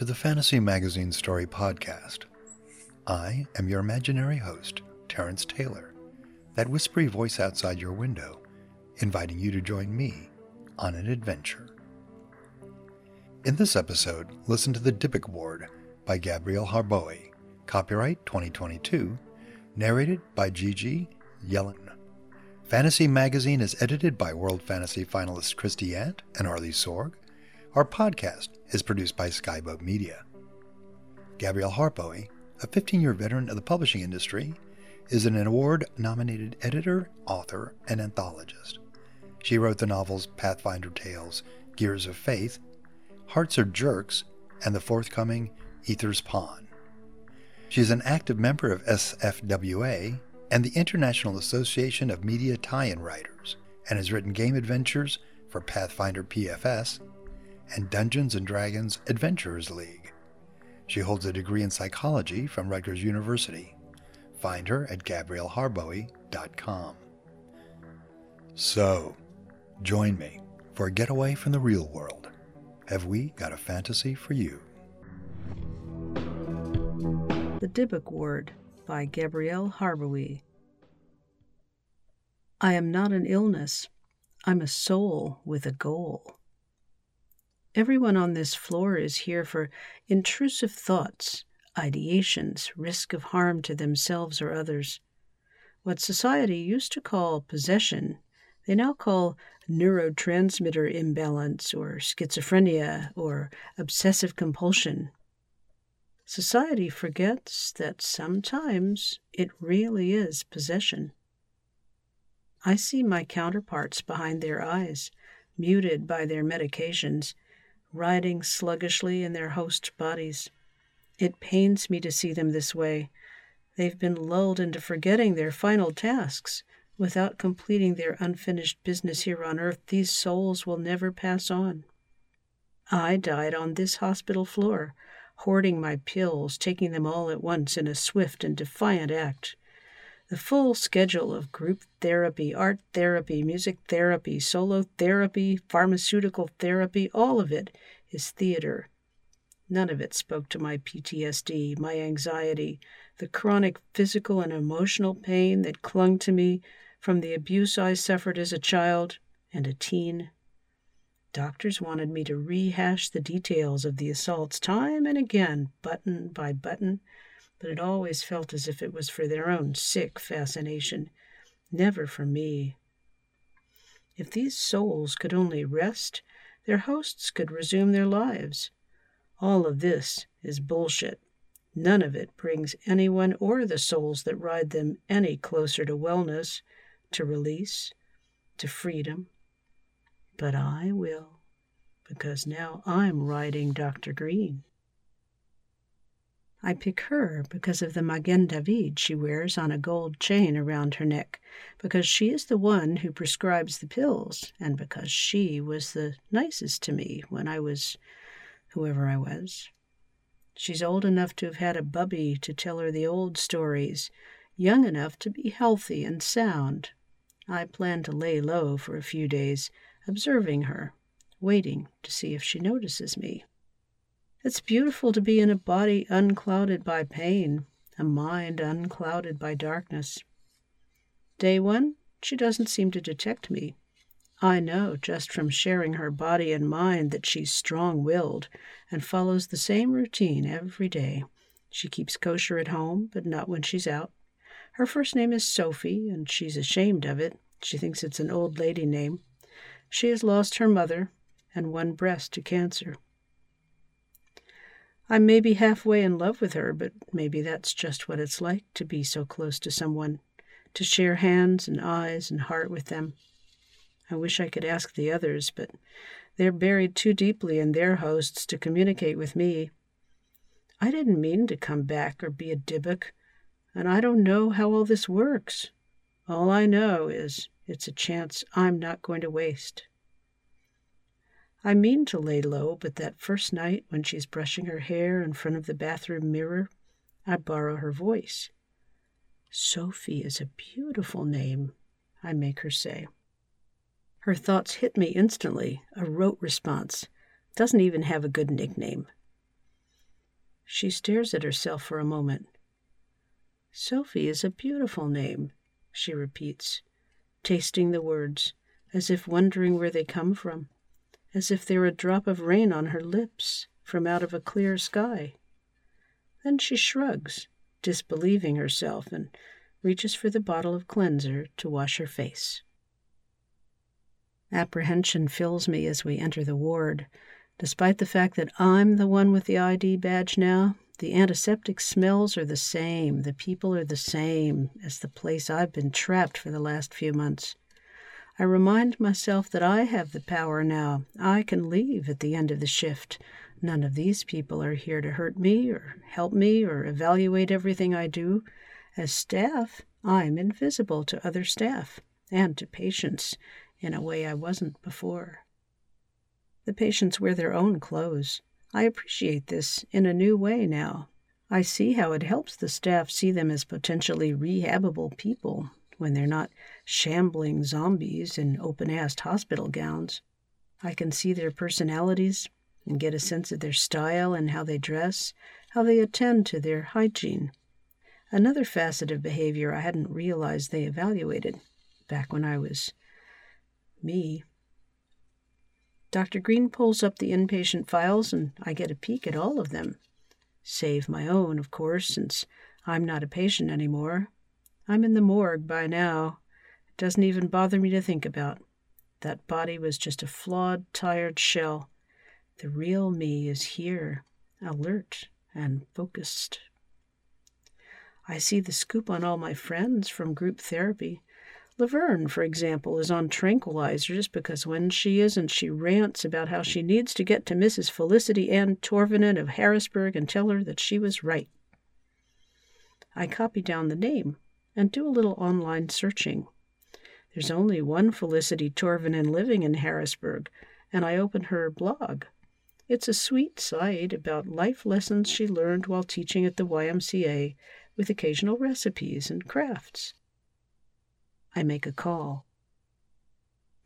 To the Fantasy Magazine Story Podcast. I am your imaginary host, Terrence Taylor, that whispery voice outside your window, inviting you to join me on an adventure. In this episode, listen to The Dybbuk Ward by Gabrielle Harbowy, copyright 2022, narrated by Gigi Yellen. Fantasy Magazine is edited by World Fantasy finalists Christie Yant and Arley Sorg. Our podcast is produced by Skyboat Media. Gabrielle Harbowy, a 15 year veteran of the publishing industry, is an award nominated editor, author, and anthologist. She wrote the novels Pathfinder Tales, Gears of Faith, Hearts Are Jerks, and the forthcoming Ether's Pawn. She is an active member of SFWA and the International Association of Media Tie In Writers and has written game adventures for Pathfinder PFS and Dungeons and Dragons Adventurers League. She holds a degree in psychology from Rutgers University. Find her at GabrielleHarbowy.com. So, join me for a getaway from the real world. Have we got a fantasy for you? The Dybbuk Ward by Gabrielle Harbowy. I am not an illness. I'm a soul with a goal. Everyone on this floor is here for intrusive thoughts, ideations, risk of harm to themselves or others. What society used to call possession, they now call neurotransmitter imbalance or schizophrenia or obsessive compulsion. Society forgets that sometimes it really is possession. I see my counterparts behind their eyes, muted by their medications, riding sluggishly in their host bodies. It pains me to see them this way. They've been lulled into forgetting their final tasks. Without completing their unfinished business here on earth, these souls will never pass on. I died on this hospital floor, hoarding my pills, taking them all at once in a swift and defiant act. The full schedule of group therapy, art therapy, music therapy, solo therapy, pharmaceutical therapy, all of it is theater. None of it spoke to my PTSD, my anxiety, the chronic physical and emotional pain that clung to me from the abuse I suffered as a child and a teen. Doctors wanted me to rehash the details of the assaults time and again, button by button but it always felt as if it was for their own sick fascination, never for me. If these souls could only rest, their hosts could resume their lives. All of this is bullshit. None of it brings anyone or the souls that ride them any closer to wellness, to release, to freedom. But I will, because now I'm riding Dr. Green. I pick her because of the Magen David she wears on a gold chain around her neck, because she is the one who prescribes the pills, and because she was the nicest to me when I was whoever I was. She's old enough to have had a bubby to tell her the old stories, young enough to be healthy and sound. I plan to lay low for a few days, observing her, waiting to see if she notices me. It's beautiful to be in a body unclouded by pain, a mind unclouded by darkness. Day one, she doesn't seem to detect me. I know just from sharing her body and mind that she's strong willed and follows the same routine every day. She keeps kosher at home, but not when she's out. Her first name is Sophie, and she's ashamed of it. She thinks it's an old lady name. She has lost her mother and one breast to cancer. I may be halfway in love with her, but maybe that's just what it's like to be so close to someone, to share hands and eyes and heart with them. I wish I could ask the others, but they're buried too deeply in their hosts to communicate with me. I didn't mean to come back or be a Dybbuk, and I don't know how all this works. All I know is it's a chance I'm not going to waste. I mean to lay low, but that first night when she's brushing her hair in front of the bathroom mirror, I borrow her voice. Sophie is a beautiful name, I make her say. Her thoughts hit me instantly, a rote response. Doesn't even have a good nickname. She stares at herself for a moment. Sophie is a beautiful name, she repeats, tasting the words, as if wondering where they come from as if there were a drop of rain on her lips from out of a clear sky. Then she shrugs, disbelieving herself, and reaches for the bottle of cleanser to wash her face. Apprehension fills me as we enter the ward. Despite the fact that I'm the one with the ID badge now, the antiseptic smells are the same, the people are the same as the place I've been trapped for the last few months. I remind myself that I have the power now. I can leave at the end of the shift. None of these people are here to hurt me or help me or evaluate everything I do. As staff, I'm invisible to other staff and to patients in a way I wasn't before. The patients wear their own clothes. I appreciate this in a new way now. I see how it helps the staff see them as potentially rehabable people when they're not shambling zombies in open assed hospital gowns. I can see their personalities and get a sense of their style and how they dress, how they attend to their hygiene. Another facet of behavior I hadn't realized they evaluated back when I was me. Dr. Green pulls up the inpatient files, and I get a peek at all of them. Save my own, of course, since I'm not a patient anymore. I'm in the morgue by now. Doesn't even bother me to think about. That body was just a flawed, tired shell. The real me is here, alert and focused. I see the scoop on all my friends from group therapy. Laverne, for example, is on tranquilizers because when she isn't, she rants about how she needs to get to Mrs. Felicity Ann Torvinen of Harrisburg and tell her that she was right. I copy down the name and do a little online searching. There's only one Felicity Torvinen living in Harrisburg, and I open her blog. It's a sweet site about life lessons she learned while teaching at the YMCA, with occasional recipes and crafts. I make a call.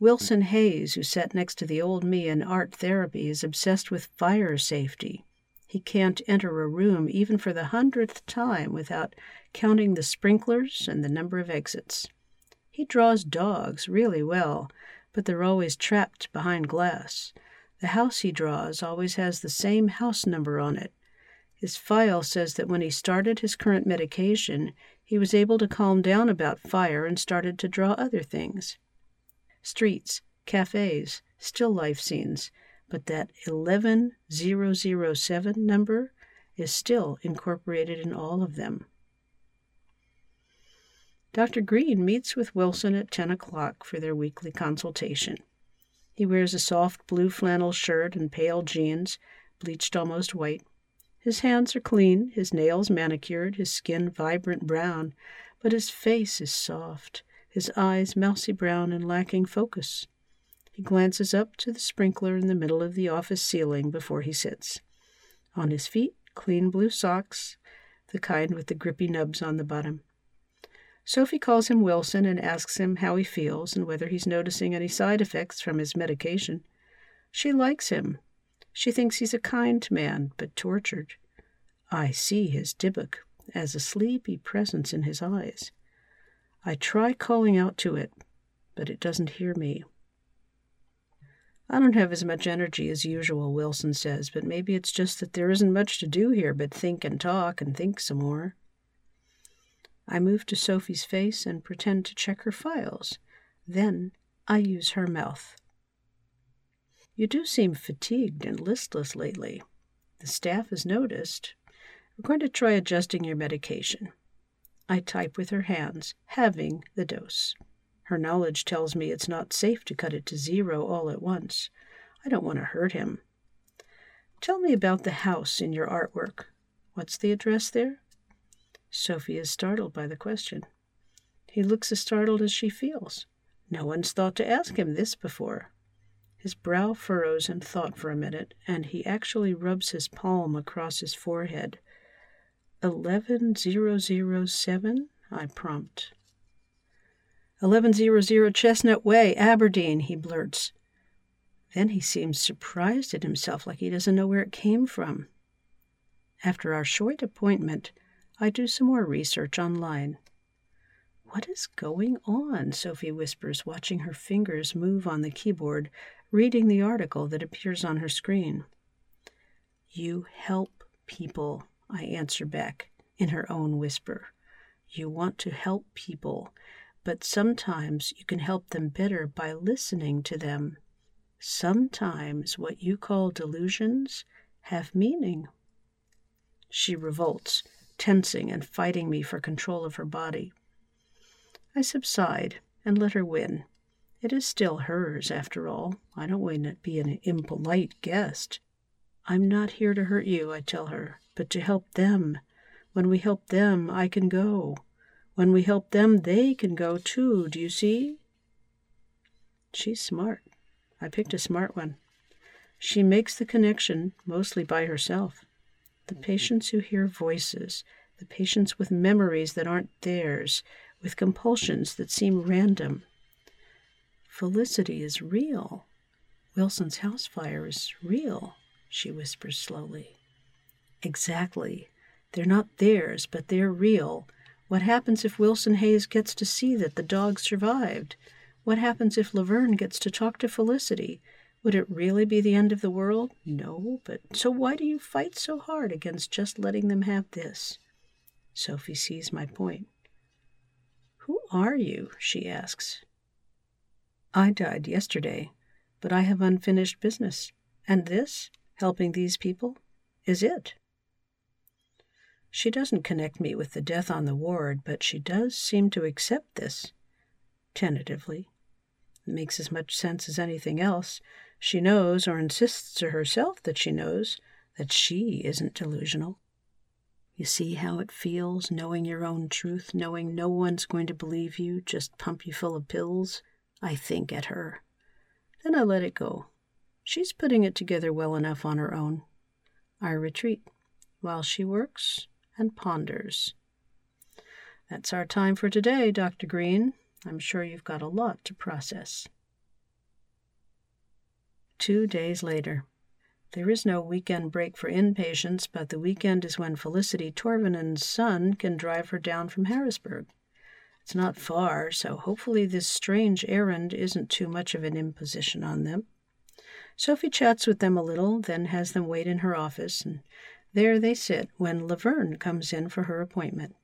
Wilson Hayes, who sat next to the old me in art therapy, is obsessed with fire safety. He can't enter a room even for the hundredth time without counting the sprinklers and the number of exits. He draws dogs really well, but they're always trapped behind glass. The house he draws always has the same house number on it. His file says that when he started his current medication, he was able to calm down about fire and started to draw other things streets, cafes, still life scenes, but that 11007 number is still incorporated in all of them. Dr. Green meets with Wilson at 10 o'clock for their weekly consultation. He wears a soft blue flannel shirt and pale jeans, bleached almost white. His hands are clean, his nails manicured, his skin vibrant brown, but his face is soft, his eyes mousy brown and lacking focus. He glances up to the sprinkler in the middle of the office ceiling before he sits. On his feet, clean blue socks, the kind with the grippy nubs on the bottom. Sophie calls him Wilson and asks him how he feels and whether he's noticing any side effects from his medication. She likes him. She thinks he's a kind man, but tortured. I see his Dybbuk as a sleepy presence in his eyes. I try calling out to it, but it doesn't hear me. I don't have as much energy as usual, Wilson says, but maybe it's just that there isn't much to do here but think and talk and think some more. I move to Sophie's face and pretend to check her files. Then I use her mouth. You do seem fatigued and listless lately. The staff has noticed. We're going to try adjusting your medication. I type with her hands, having the dose. Her knowledge tells me it's not safe to cut it to zero all at once. I don't want to hurt him. Tell me about the house in your artwork. What's the address there? Sophie is startled by the question. He looks as startled as she feels. No one's thought to ask him this before. His brow furrows in thought for a minute, and he actually rubs his palm across his forehead. 11007? I prompt. 1100 Chestnut Way, Aberdeen, he blurts. Then he seems surprised at himself, like he doesn't know where it came from. After our short appointment, I do some more research online. What is going on? Sophie whispers, watching her fingers move on the keyboard, reading the article that appears on her screen. You help people, I answer back in her own whisper. You want to help people, but sometimes you can help them better by listening to them. Sometimes what you call delusions have meaning. She revolts, tensing and fighting me for control of her body. I subside and let her win. It is still hers, after all. I don't want to be an impolite guest. I'm not here to hurt you, I tell her, but to help them. When we help them, I can go. When we help them, they can go too. Do you see? She's smart. I picked a smart one. She makes the connection mostly by herself. The patients who hear voices, the patients with memories that aren't theirs, with compulsions that seem random. Felicity is real. Wilson's house fire is real, she whispers slowly. Exactly. They're not theirs, but they're real. What happens if Wilson Hayes gets to see that the dog survived? What happens if Laverne gets to talk to Felicity? Would it really be the end of the world? No, but so why do you fight so hard against just letting them have this? Sophie sees my point. Who are you? she asks. I died yesterday, but I have unfinished business, and this, helping these people, is it. She doesn't connect me with the death on the ward, but she does seem to accept this, tentatively. It makes as much sense as anything else. She knows, or insists to herself that she knows, that she isn't delusional. You see how it feels, knowing your own truth, knowing no one's going to believe you, just pump you full of pills? I think at her. Then I let it go. She's putting it together well enough on her own. I retreat while she works and ponders. That's our time for today, Dr. Green. I'm sure you've got a lot to process. Two days later. There is no weekend break for inpatients, but the weekend is when Felicity Torvinen's son can drive her down from Harrisburg. It's not far, so hopefully this strange errand isn't too much of an imposition on them. Sophie chats with them a little, then has them wait in her office, and there they sit when Laverne comes in for her appointment.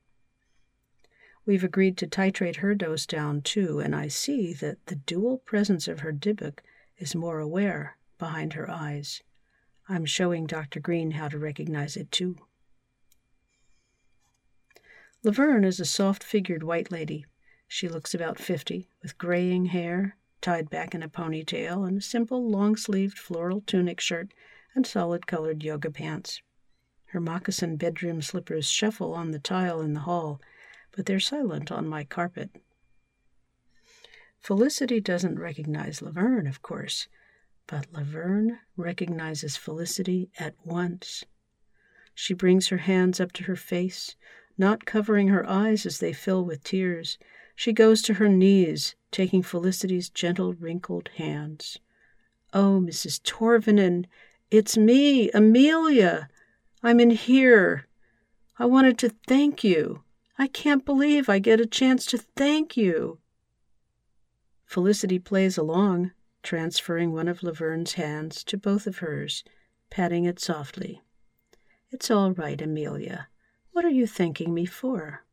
We've agreed to titrate her dose down too, and I see that the dual presence of her Dybbuk is more aware behind her eyes. I'm showing Dr. Green how to recognize it too. Laverne is a soft figured white lady. She looks about fifty, with graying hair, tied back in a ponytail, and a simple long sleeved floral tunic shirt and solid colored yoga pants. Her moccasin bedroom slippers shuffle on the tile in the hall, but they're silent on my carpet. Felicity doesn't recognize Laverne, of course, but Laverne recognizes Felicity at once. She brings her hands up to her face, not covering her eyes as they fill with tears. She goes to her knees, taking Felicity's gentle, wrinkled hands. Oh, Mrs. Torvinen, it's me, Amelia. I'm in here. I wanted to thank you. I can't believe I get a chance to thank you. Felicity plays along, transferring one of Laverne's hands to both of hers, patting it softly. It's all right, Amelia. What are you thanking me for?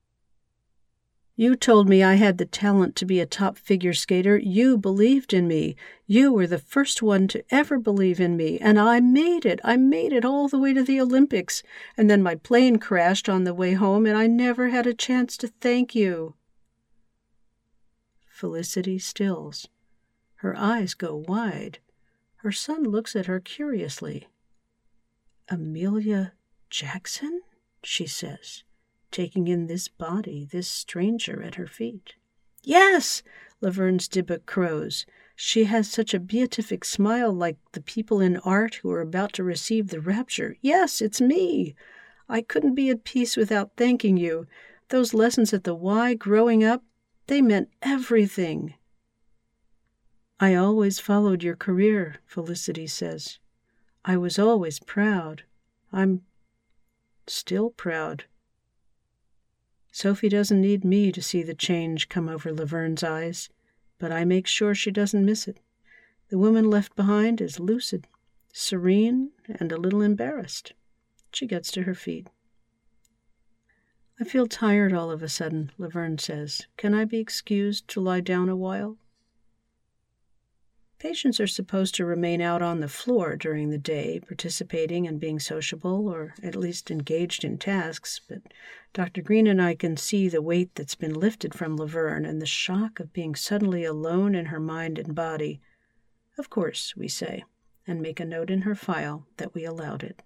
You told me I had the talent to be a top figure skater. You believed in me. You were the first one to ever believe in me, and I made it. I made it all the way to the Olympics, and then my plane crashed on the way home, and I never had a chance to thank you. Felicity stills. Her eyes go wide. Her son looks at her curiously. Amelia Jackson? she says taking in this body, this stranger at her feet. Yes, Laverne's Dybbuk crows. She has such a beatific smile like the people in art who are about to receive the rapture. Yes, it's me. I couldn't be at peace without thanking you. Those lessons at the Y growing up, they meant everything. I always followed your career, Felicity says. I was always proud. I'm still proud. Sophie doesn't need me to see the change come over Laverne's eyes, but I make sure she doesn't miss it. The woman left behind is lucid, serene, and a little embarrassed. She gets to her feet. I feel tired all of a sudden, Laverne says. Can I be excused to lie down a while? Patients are supposed to remain out on the floor during the day, participating and being sociable, or at least engaged in tasks, but Dr. Green and I can see the weight that's been lifted from Laverne and the shock of being suddenly alone in her mind and body. Of course, we say, and make a note in her file that we allowed it.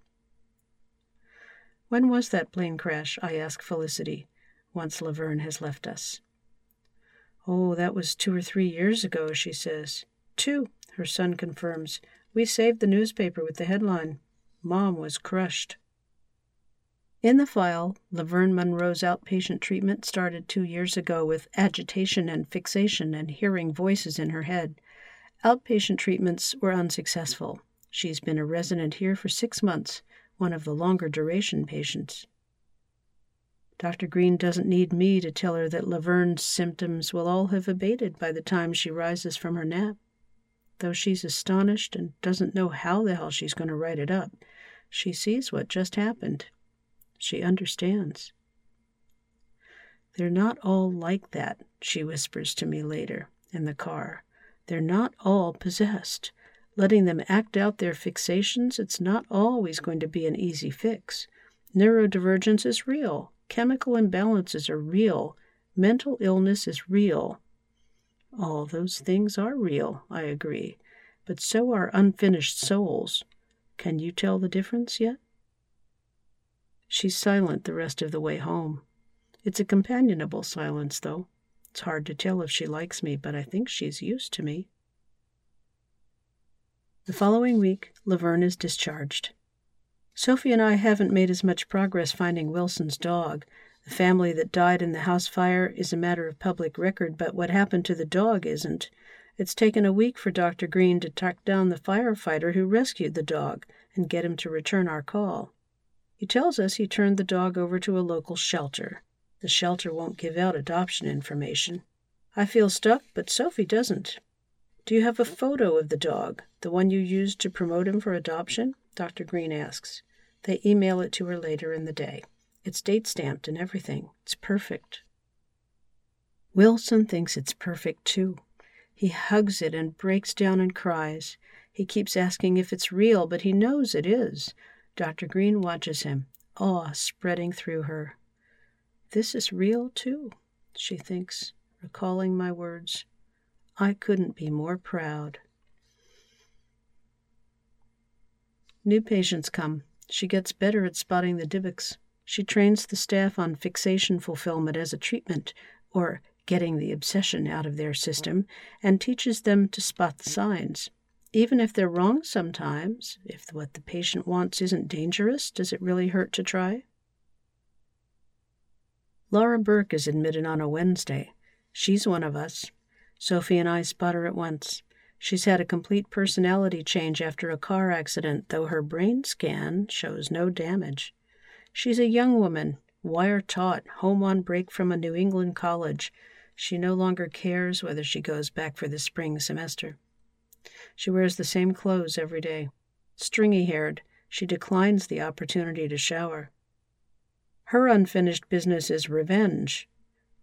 When was that plane crash? I ask Felicity, once Laverne has left us. Oh, that was two or three years ago, she says. Two, her son confirms. We saved the newspaper with the headline Mom was crushed. In the file, Laverne Monroe's outpatient treatment started two years ago with agitation and fixation and hearing voices in her head. Outpatient treatments were unsuccessful. She's been a resident here for six months, one of the longer duration patients. Dr. Green doesn't need me to tell her that Laverne's symptoms will all have abated by the time she rises from her nap though she's astonished and doesn't know how the hell she's going to write it up. She sees what just happened. She understands. They're not all like that, she whispers to me later in the car. They're not all possessed. Letting them act out their fixations, it's not always going to be an easy fix. Neurodivergence is real. Chemical imbalances are real. Mental illness is real. All those things are real, I agree, but so are unfinished souls. Can you tell the difference yet? She's silent the rest of the way home. It's a companionable silence, though. It's hard to tell if she likes me, but I think she's used to me. The following week, Laverne is discharged. Sophie and I haven't made as much progress finding Wilson's dog, the family that died in the house fire is a matter of public record, but what happened to the dog isn't. It's taken a week for Dr. Green to track down the firefighter who rescued the dog and get him to return our call. He tells us he turned the dog over to a local shelter. The shelter won't give out adoption information. I feel stuck, but Sophie doesn't. Do you have a photo of the dog, the one you used to promote him for adoption? Dr. Green asks. They email it to her later in the day. It's date stamped and everything. It's perfect. Wilson thinks it's perfect too. He hugs it and breaks down and cries. He keeps asking if it's real, but he knows it is. Dr. Green watches him, awe spreading through her. This is real too, she thinks, recalling my words. I couldn't be more proud. New patients come. She gets better at spotting the Dybbuks. She trains the staff on fixation fulfillment as a treatment, or getting the obsession out of their system, and teaches them to spot the signs. Even if they're wrong sometimes, if what the patient wants isn't dangerous, does it really hurt to try? Laura Burke is admitted on a Wednesday. She's one of us. Sophie and I spot her at once. She's had a complete personality change after a car accident, though her brain scan shows no damage. She's a young woman, wire taut, home on break from a New England college. She no longer cares whether she goes back for the spring semester. She wears the same clothes every day. Stringy haired, she declines the opportunity to shower. Her unfinished business is revenge.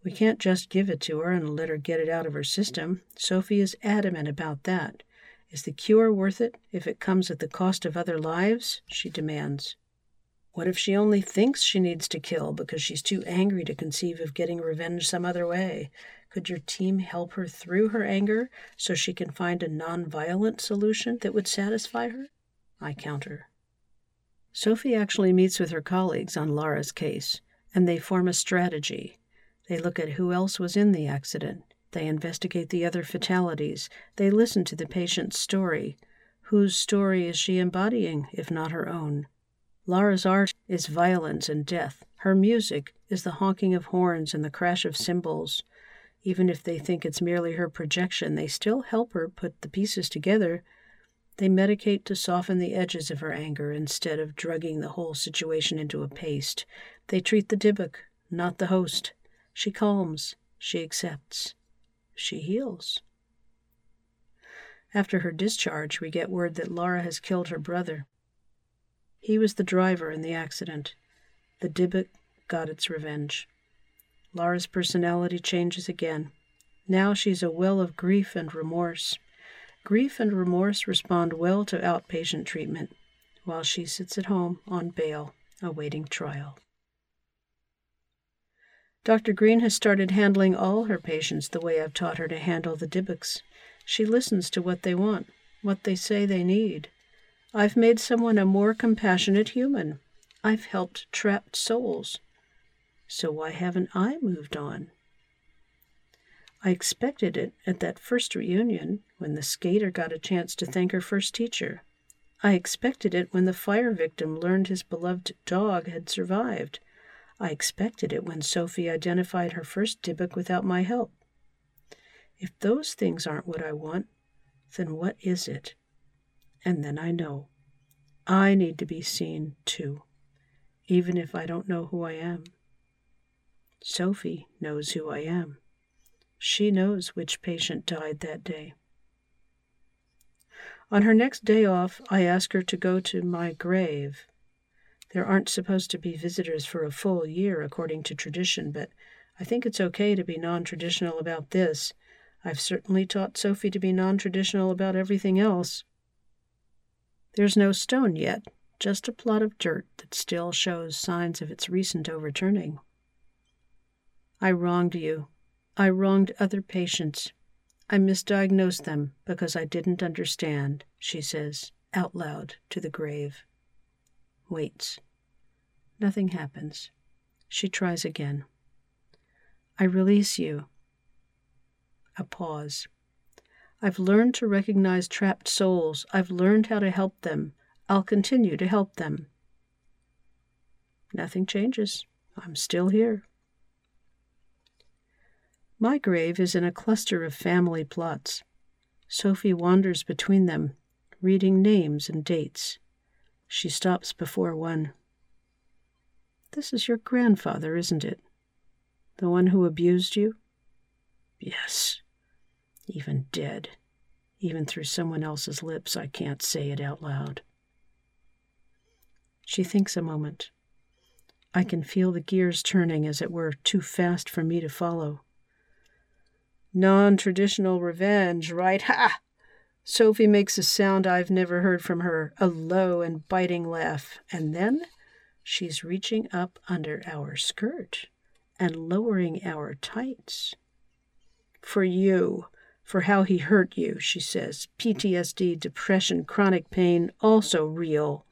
We can't just give it to her and let her get it out of her system. Sophie is adamant about that. Is the cure worth it if it comes at the cost of other lives? She demands. What if she only thinks she needs to kill because she's too angry to conceive of getting revenge some other way? Could your team help her through her anger so she can find a non-violent solution that would satisfy her? I counter. Sophie actually meets with her colleagues on Lara's case, and they form a strategy. They look at who else was in the accident, they investigate the other fatalities. They listen to the patient's story. Whose story is she embodying, if not her own? Lara's art is violence and death. Her music is the honking of horns and the crash of cymbals. Even if they think it's merely her projection, they still help her put the pieces together. They medicate to soften the edges of her anger instead of drugging the whole situation into a paste. They treat the Dybbuk, not the host. She calms, she accepts she heals. After her discharge, we get word that Lara has killed her brother. He was the driver in the accident. The Dybbuk got its revenge. Lara's personality changes again. Now she's a well of grief and remorse. Grief and remorse respond well to outpatient treatment, while she sits at home on bail, awaiting trial. Dr. Green has started handling all her patients the way I've taught her to handle the Dybbuks. She listens to what they want, what they say they need. I've made someone a more compassionate human. I've helped trapped souls. So why haven't I moved on? I expected it at that first reunion when the skater got a chance to thank her first teacher. I expected it when the fire victim learned his beloved dog had survived. I expected it when Sophie identified her first Dybbuk without my help. If those things aren't what I want, then what is it? And then I know. I need to be seen too, even if I don't know who I am. Sophie knows who I am. She knows which patient died that day. On her next day off, I ask her to go to my grave there aren't supposed to be visitors for a full year, according to tradition, but I think it's okay to be non traditional about this. I've certainly taught Sophie to be non traditional about everything else. There's no stone yet, just a plot of dirt that still shows signs of its recent overturning. I wronged you. I wronged other patients. I misdiagnosed them because I didn't understand, she says out loud to the grave waits. Nothing happens. She tries again. I release you. A pause. I've learned to recognize trapped souls. I've learned how to help them. I'll continue to help them. Nothing changes. I'm still here. My grave is in a cluster of family plots. Sophie wanders between them, reading names and dates. She stops before one. This is your grandfather, isn't it? The one who abused you? Yes. Even dead. Even through someone else's lips, I can't say it out loud. She thinks a moment. I can feel the gears turning, as it were, too fast for me to follow. Non traditional revenge, right? Ha! Sophie makes a sound I've never heard from her, a low and biting laugh, and then she's reaching up under our skirt and lowering our tights. For you, for how he hurt you, she says. PTSD, depression, chronic pain, also real.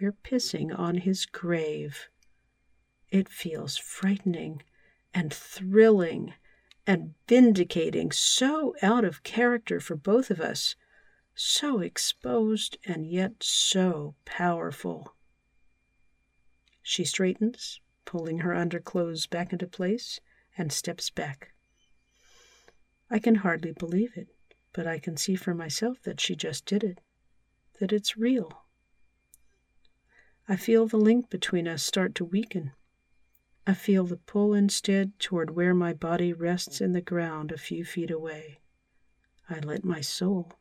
We're pissing on his grave. It feels frightening and thrilling and vindicating, so out of character for both of us, so exposed and yet so powerful. She straightens, pulling her underclothes back into place, and steps back. I can hardly believe it, but I can see for myself that she just did it, that it's real. I feel the link between us start to weaken I feel the pull instead toward where my body rests in the ground a few feet away. I let my soul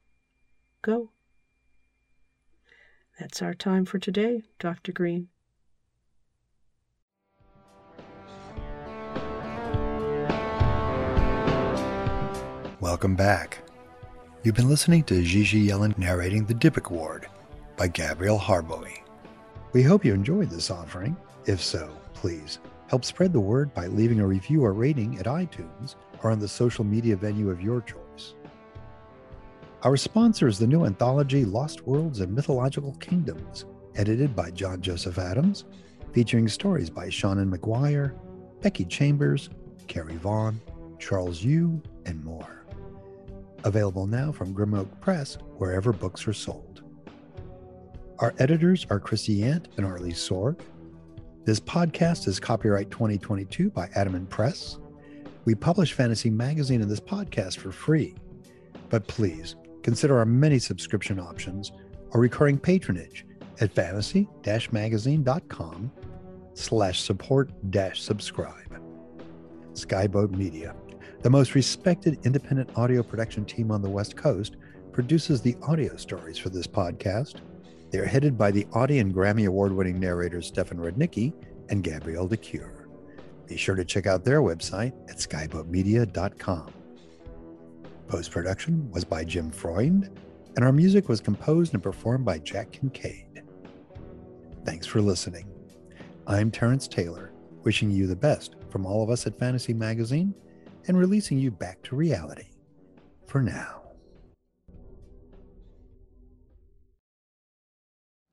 go. That's our time for today, Dr. Green. Welcome back. You've been listening to Gigi Yellen narrating The Dybbuk Ward by Gabrielle Harbowy. We hope you enjoyed this offering. If so, please help spread the word by leaving a review or rating at iTunes or on the social media venue of your choice. Our sponsor is the new anthology Lost Worlds and Mythological Kingdoms, edited by John Joseph Adams, featuring stories by Seanan McGuire, Becky Chambers, Carrie Vaughn, Charles Yu, and more. Available now from Grim Oak Press, wherever books are sold. Our editors are Christie Yant and Arley Sorg. This podcast is copyright 2022 by Adamant Press. We publish Fantasy Magazine and this podcast for free. But please consider our many subscription options or recurring patronage at fantasy-magazine.com slash support dash subscribe. Skyboat Media, the most respected independent audio production team on the West Coast, produces the audio stories for this podcast – they're headed by the Audie and Grammy Award winning narrators Stefan Rudnicki and Gabrielle de Cuir. Be sure to check out their website at skyboatmedia.com. Post production was by Jim Freund, and our music was composed and performed by Jack Kincaid. Thanks for listening. I'm Terrence Taylor, wishing you the best from all of us at Fantasy Magazine and releasing you back to reality for now.